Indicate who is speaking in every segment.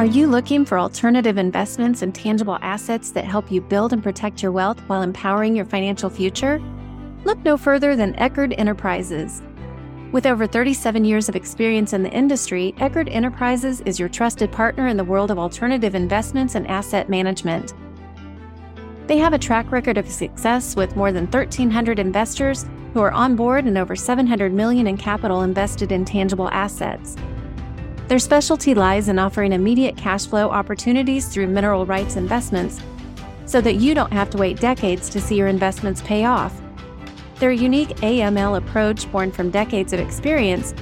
Speaker 1: Are you looking for alternative investments and tangible assets that help you build and protect your wealth while empowering your financial future? Look no further than Eckard Enterprises. With over 37 years of experience in the industry, Eckard Enterprises is your trusted partner in the world of alternative investments and asset management. They have a track record of success with more than 1,300 investors who are on board and over 700 million in capital invested in tangible assets. Their specialty lies in offering immediate cash flow opportunities through mineral rights investments so that you don't have to wait decades to see your investments pay off. Their unique AML approach, born from decades of experience,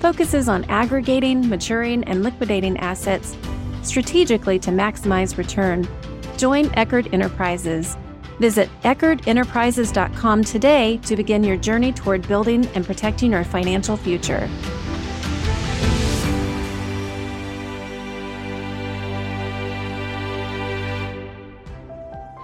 Speaker 1: focuses on aggregating, maturing, and liquidating assets strategically to maximize return. Join Eckard Enterprises. Visit EckardEnterprises.com today to begin your journey toward building and protecting your financial future.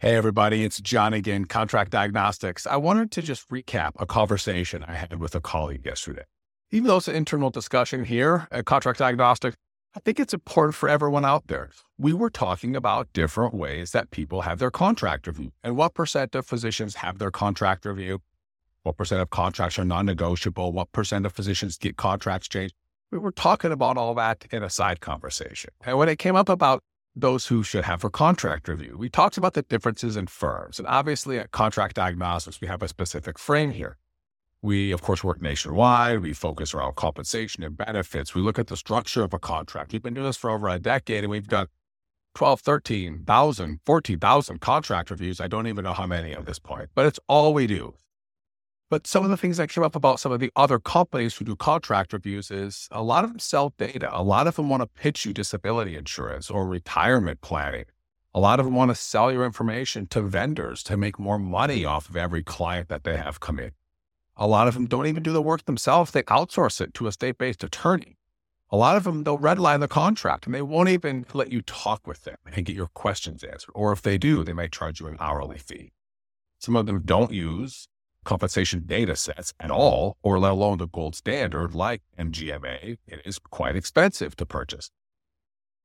Speaker 2: Hey, everybody, it's Jon again, Contract Diagnostics. I wanted to just recap a conversation I had with a colleague yesterday. Even though it's an internal discussion here at Contract Diagnostics, I think it's important for everyone out there. We were talking about different ways that people have their contract review and what percent of physicians have their contract review, what percent of contracts are non negotiable, what percent of physicians get contracts changed. We were talking about all that in a side conversation. And when it came up about those who should have a contract review. We talked about the differences in firms. And obviously, at Contract Diagnostics, we have a specific frame here. We, of course, work nationwide. We focus around compensation and benefits. We look at the structure of a contract. We've been doing this for over a decade and we've done 12, 13,000, 14,000 contract reviews. I don't even know how many at this point, but it's all we do. But some of the things that came up about some of the other companies who do contract reviews is a lot of them sell data. A lot of them want to pitch you disability insurance or retirement planning. A lot of them want to sell your information to vendors to make more money off of every client that they have come in. A lot of them don't even do the work themselves. They outsource it to a state based attorney. A lot of them, they'll redline the contract and they won't even let you talk with them and get your questions answered. Or if they do, they may charge you an hourly fee. Some of them don't use compensation data sets at all, or let alone the gold standard like MGMA, it is quite expensive to purchase.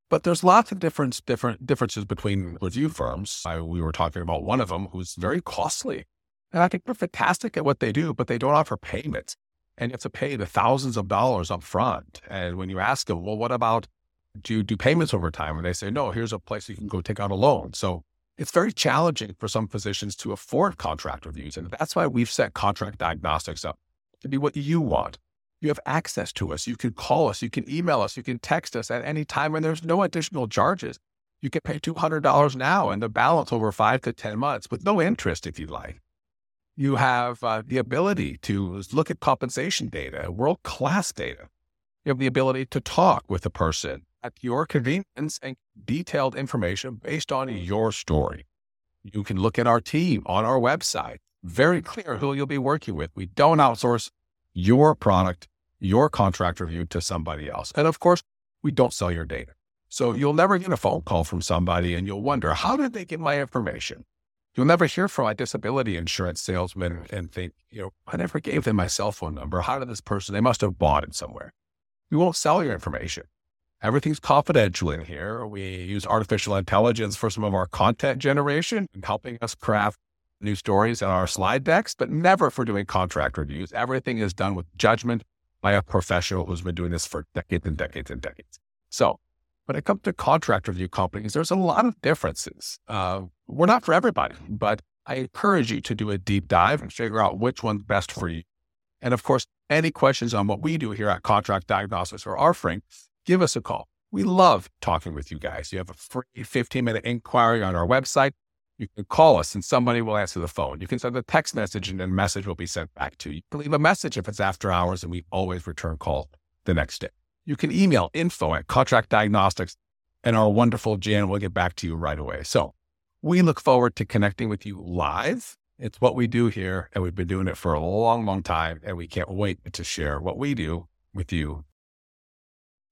Speaker 2: But there's lots of different, different differences between review firms. I, we were talking about one of them who's very costly. And I think they're fantastic at what they do, but they don't offer payments. And you have to pay the thousands of dollars up front. And when you ask them, well, what about do you do payments over time? And they say, no, here's a place you can go take out a loan. So it's very challenging for some physicians to afford contract reviews. And that's why we've set contract diagnostics up to be what you want. You have access to us. You can call us. You can email us. You can text us at any time, and there's no additional charges. You can pay $200 now and the balance over five to 10 months with no interest if you'd like. You have uh, the ability to look at compensation data, world class data. You have the ability to talk with a person at your convenience and detailed information based on your story. You can look at our team on our website. Very clear who you'll be working with. We don't outsource your product, your contract review to somebody else. And of course, we don't sell your data. So you'll never get a phone call from somebody and you'll wonder, how did they get my information? You'll never hear from a disability insurance salesman and think, you know, I never gave them my cell phone number. How did this person, they must have bought it somewhere. We won't sell your information. Everything's confidential in here. We use artificial intelligence for some of our content generation and helping us craft new stories in our slide decks, but never for doing contract reviews. Everything is done with judgment by a professional who's been doing this for decades and decades and decades. So when it comes to contract review companies, there's a lot of differences. Uh, we're not for everybody, but I encourage you to do a deep dive and figure out which one's best for you. And of course, any questions on what we do here at Contract Diagnostics or offering, give us a call. We love talking with you guys. You have a free 15 minute inquiry on our website. You can call us and somebody will answer the phone. You can send a text message and a message will be sent back to you. You can leave a message if it's after hours and we always return call the next day. You can email info at contract diagnostics and our wonderful Jan will get back to you right away. So We look forward to connecting with you live. It's what we do here, and we've been doing it for a long, long time, and we can't wait to share what we do with you.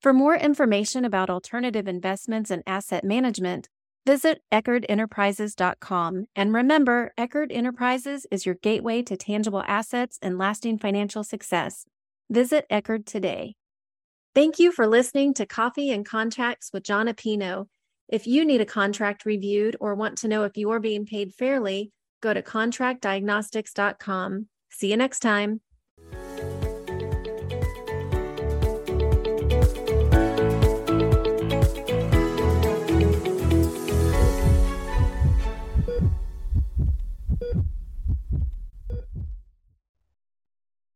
Speaker 1: For more information about alternative investments and asset management, visit EckardEnterprises.com. And remember, Eckard Enterprises is your gateway to tangible assets and lasting financial success. Visit Eckard today. Thank you for listening to Coffee and Contracts with Jon Appino. If you need a contract reviewed or want to know if you're being paid fairly, go to contractdiagnostics.com. See you next time.